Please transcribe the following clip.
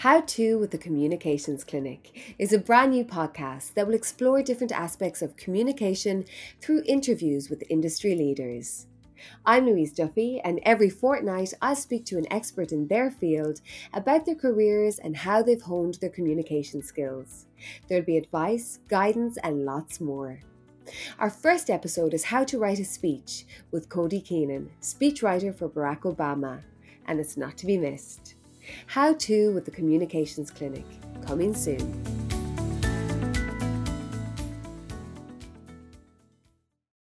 How To with the Communications Clinic is a brand new podcast that will explore different aspects of communication through interviews with industry leaders. I'm Louise Duffy, and every fortnight I speak to an expert in their field about their careers and how they've honed their communication skills. There'll be advice, guidance, and lots more. Our first episode is How to Write a Speech with Cody Keenan, speechwriter for Barack Obama, and it's not to be missed. How To with the Communications Clinic, coming soon.